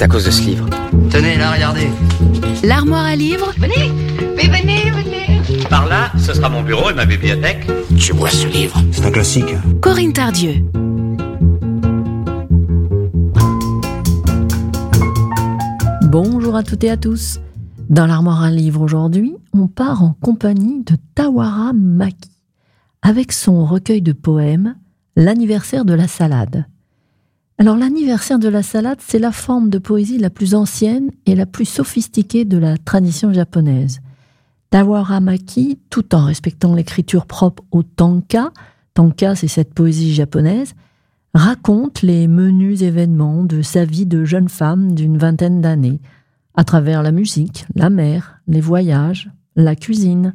C'est à cause de ce livre. Tenez, là, regardez. L'armoire à livres Venez, mais venez, venez. Par là, ce sera mon bureau et ma bibliothèque. Tu vois ce livre? C'est un classique. Corinne Tardieu. Bonjour à toutes et à tous. Dans l'armoire à livres aujourd'hui, on part en compagnie de Tawara Maki avec son recueil de poèmes L'anniversaire de la salade. Alors l'anniversaire de la salade, c'est la forme de poésie la plus ancienne et la plus sophistiquée de la tradition japonaise. Tawara Maki, tout en respectant l'écriture propre au tanka, tanka c'est cette poésie japonaise, raconte les menus événements de sa vie de jeune femme d'une vingtaine d'années, à travers la musique, la mer, les voyages, la cuisine,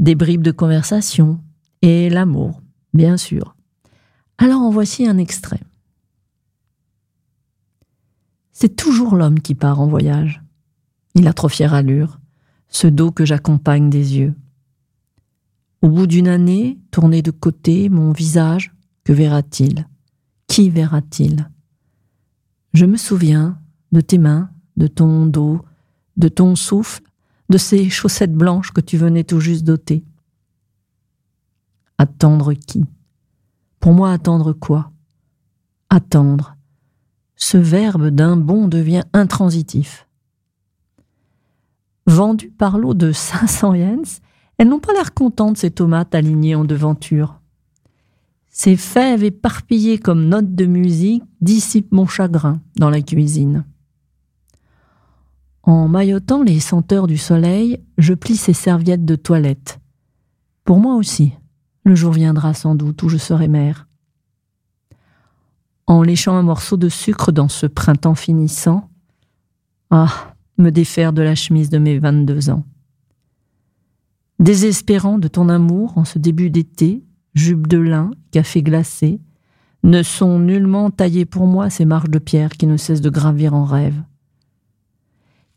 des bribes de conversation et l'amour, bien sûr. Alors en voici un extrait. C'est toujours l'homme qui part en voyage. Il a trop fière allure, ce dos que j'accompagne des yeux. Au bout d'une année, tourné de côté, mon visage, que verra-t-il? Qui verra-t-il? Je me souviens de tes mains, de ton dos, de ton souffle, de ces chaussettes blanches que tu venais tout juste d'ôter. Attendre qui? Pour moi, attendre quoi? Attendre. Ce verbe d'un bond devient intransitif. Vendues par l'eau de 500 yens, elles n'ont pas l'air contentes, ces tomates alignées en devanture. Ces fèves éparpillées comme notes de musique dissipent mon chagrin dans la cuisine. En maillotant les senteurs du soleil, je plie ces serviettes de toilette. Pour moi aussi, le jour viendra sans doute où je serai mère. En léchant un morceau de sucre dans ce printemps finissant, ah, me défaire de la chemise de mes 22 ans. Désespérant de ton amour en ce début d'été, jupe de lin, café glacé, ne sont nullement taillées pour moi ces marches de pierre qui ne cessent de gravir en rêve.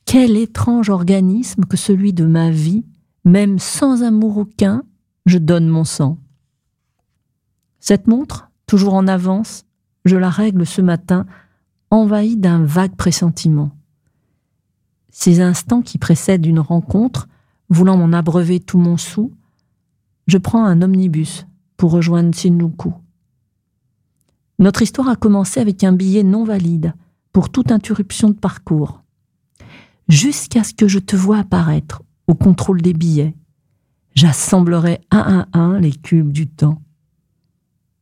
Quel étrange organisme que celui de ma vie, même sans amour aucun, je donne mon sang. Cette montre, toujours en avance, je la règle ce matin, envahie d'un vague pressentiment. Ces instants qui précèdent une rencontre, voulant m'en abreuver tout mon sou, je prends un omnibus pour rejoindre Shinjuku. Notre histoire a commencé avec un billet non valide pour toute interruption de parcours jusqu'à ce que je te vois apparaître au contrôle des billets. J'assemblerai un à un les cubes du temps.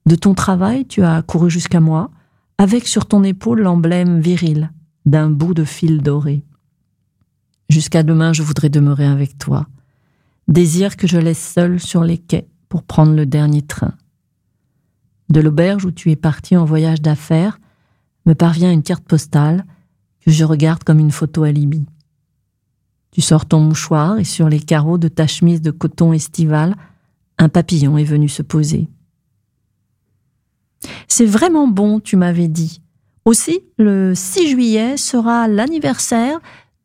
De ton travail, tu as couru jusqu'à moi, avec sur ton épaule l'emblème viril d'un bout de fil doré. Jusqu'à demain, je voudrais demeurer avec toi. Désir que je laisse seul sur les quais pour prendre le dernier train. De l'auberge où tu es parti en voyage d'affaires, me parvient une carte postale que je regarde comme une photo alibi. Tu sors ton mouchoir et sur les carreaux de ta chemise de coton estival, un papillon est venu se poser. C'est vraiment bon, tu m'avais dit. Aussi, le 6 juillet sera l'anniversaire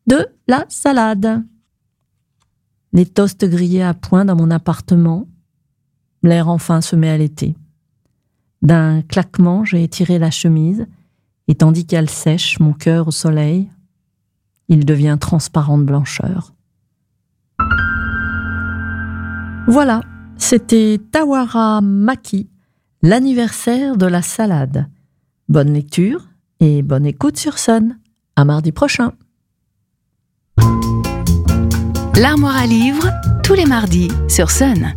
de la salade. Les toasts grillés à point dans mon appartement. L'air enfin se met à l'été. D'un claquement, j'ai étiré la chemise, et tandis qu'elle sèche mon cœur au soleil, il devient transparent de blancheur. Voilà, c'était Tawara Maki, l'anniversaire de la salade. Bonne lecture et bonne écoute sur Sun. À mardi prochain. L'armoire à livres, tous les mardis sur Sun.